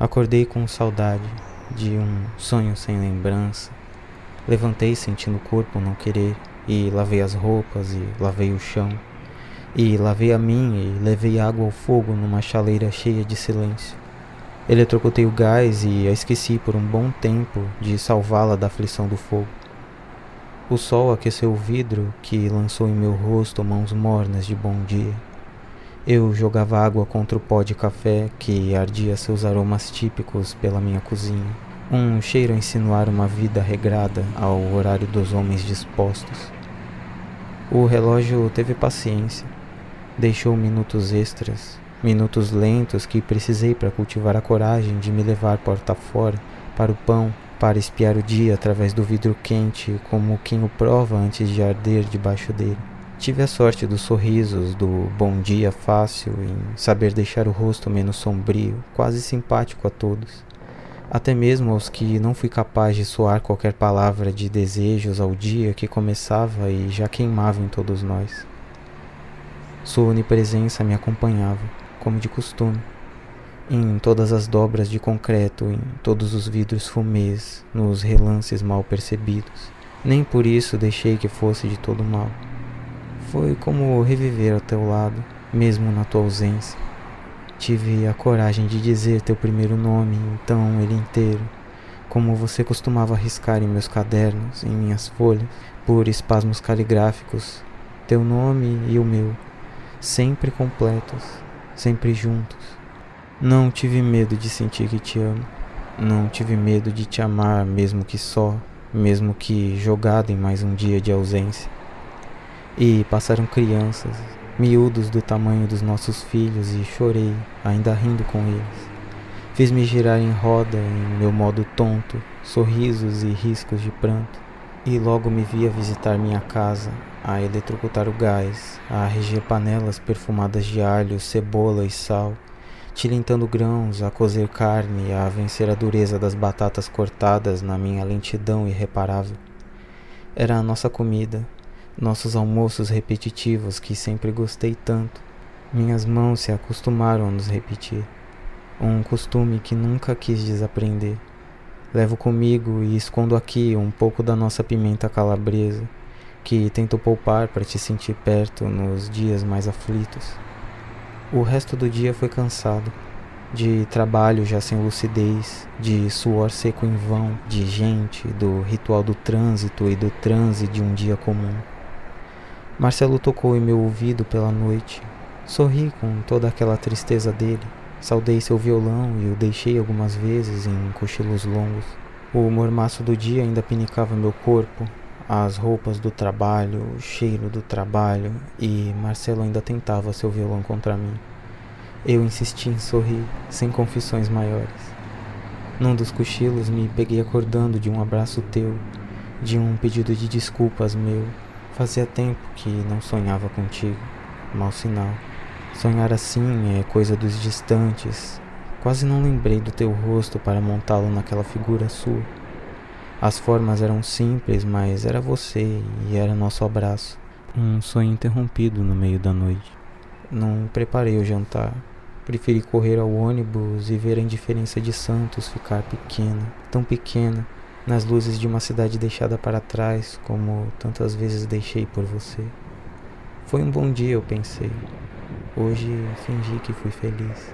Acordei com saudade de um sonho sem lembrança. Levantei sentindo o corpo não querer e lavei as roupas e lavei o chão. E lavei a mim e levei água ao fogo numa chaleira cheia de silêncio. Eletrocutei o gás e a esqueci por um bom tempo de salvá-la da aflição do fogo. O sol aqueceu o vidro que lançou em meu rosto mãos mornas de bom dia. Eu jogava água contra o pó de café que ardia seus aromas típicos pela minha cozinha. Um cheiro a insinuar uma vida regrada ao horário dos homens dispostos. O relógio teve paciência. Deixou minutos extras, minutos lentos que precisei para cultivar a coragem de me levar porta fora para o pão, para espiar o dia através do vidro quente, como quem o prova antes de arder debaixo dele. Tive a sorte dos sorrisos, do bom dia fácil, em saber deixar o rosto menos sombrio, quase simpático a todos. Até mesmo aos que não fui capaz de soar qualquer palavra de desejos ao dia que começava e já queimava em todos nós. Sua onipresença me acompanhava, como de costume, em todas as dobras de concreto, em todos os vidros fumês, nos relances mal percebidos. Nem por isso deixei que fosse de todo mal. Foi como reviver ao teu lado, mesmo na tua ausência. Tive a coragem de dizer teu primeiro nome, então ele inteiro, como você costumava riscar em meus cadernos, em minhas folhas, por espasmos caligráficos, teu nome e o meu, sempre completos, sempre juntos. Não tive medo de sentir que te amo. Não tive medo de te amar, mesmo que só, mesmo que jogado em mais um dia de ausência. E passaram crianças, miúdos do tamanho dos nossos filhos, e chorei, ainda rindo com eles. Fiz-me girar em roda em meu modo tonto, sorrisos e riscos de pranto. E logo me vi a visitar minha casa, a eletrocutar o gás, a reger panelas perfumadas de alho, cebola e sal, tilintando grãos, a cozer carne, a vencer a dureza das batatas cortadas na minha lentidão irreparável. Era a nossa comida, nossos almoços repetitivos que sempre gostei tanto. Minhas mãos se acostumaram a nos repetir, um costume que nunca quis desaprender. Levo comigo e escondo aqui um pouco da nossa pimenta calabresa, que tento poupar para te sentir perto nos dias mais aflitos. O resto do dia foi cansado, de trabalho já sem lucidez, de suor seco em vão, de gente, do ritual do trânsito e do transe de um dia comum. Marcelo tocou em meu ouvido pela noite. Sorri com toda aquela tristeza dele. Saudei seu violão e o deixei algumas vezes em cochilos longos. O mormaço do dia ainda pinicava meu corpo, as roupas do trabalho, o cheiro do trabalho, e Marcelo ainda tentava seu violão contra mim. Eu insisti em sorrir, sem confissões maiores. Num dos cochilos me peguei acordando de um abraço teu, de um pedido de desculpas meu, Fazia tempo que não sonhava contigo. Mau sinal. Sonhar assim é coisa dos distantes. Quase não lembrei do teu rosto para montá-lo naquela figura sua. As formas eram simples, mas era você e era nosso abraço. Um sonho interrompido no meio da noite. Não preparei o jantar. Preferi correr ao ônibus e ver a indiferença de Santos ficar pequena, tão pequena, nas luzes de uma cidade deixada para trás, como tantas vezes deixei por você. Foi um bom dia, eu pensei. Hoje fingi que fui feliz.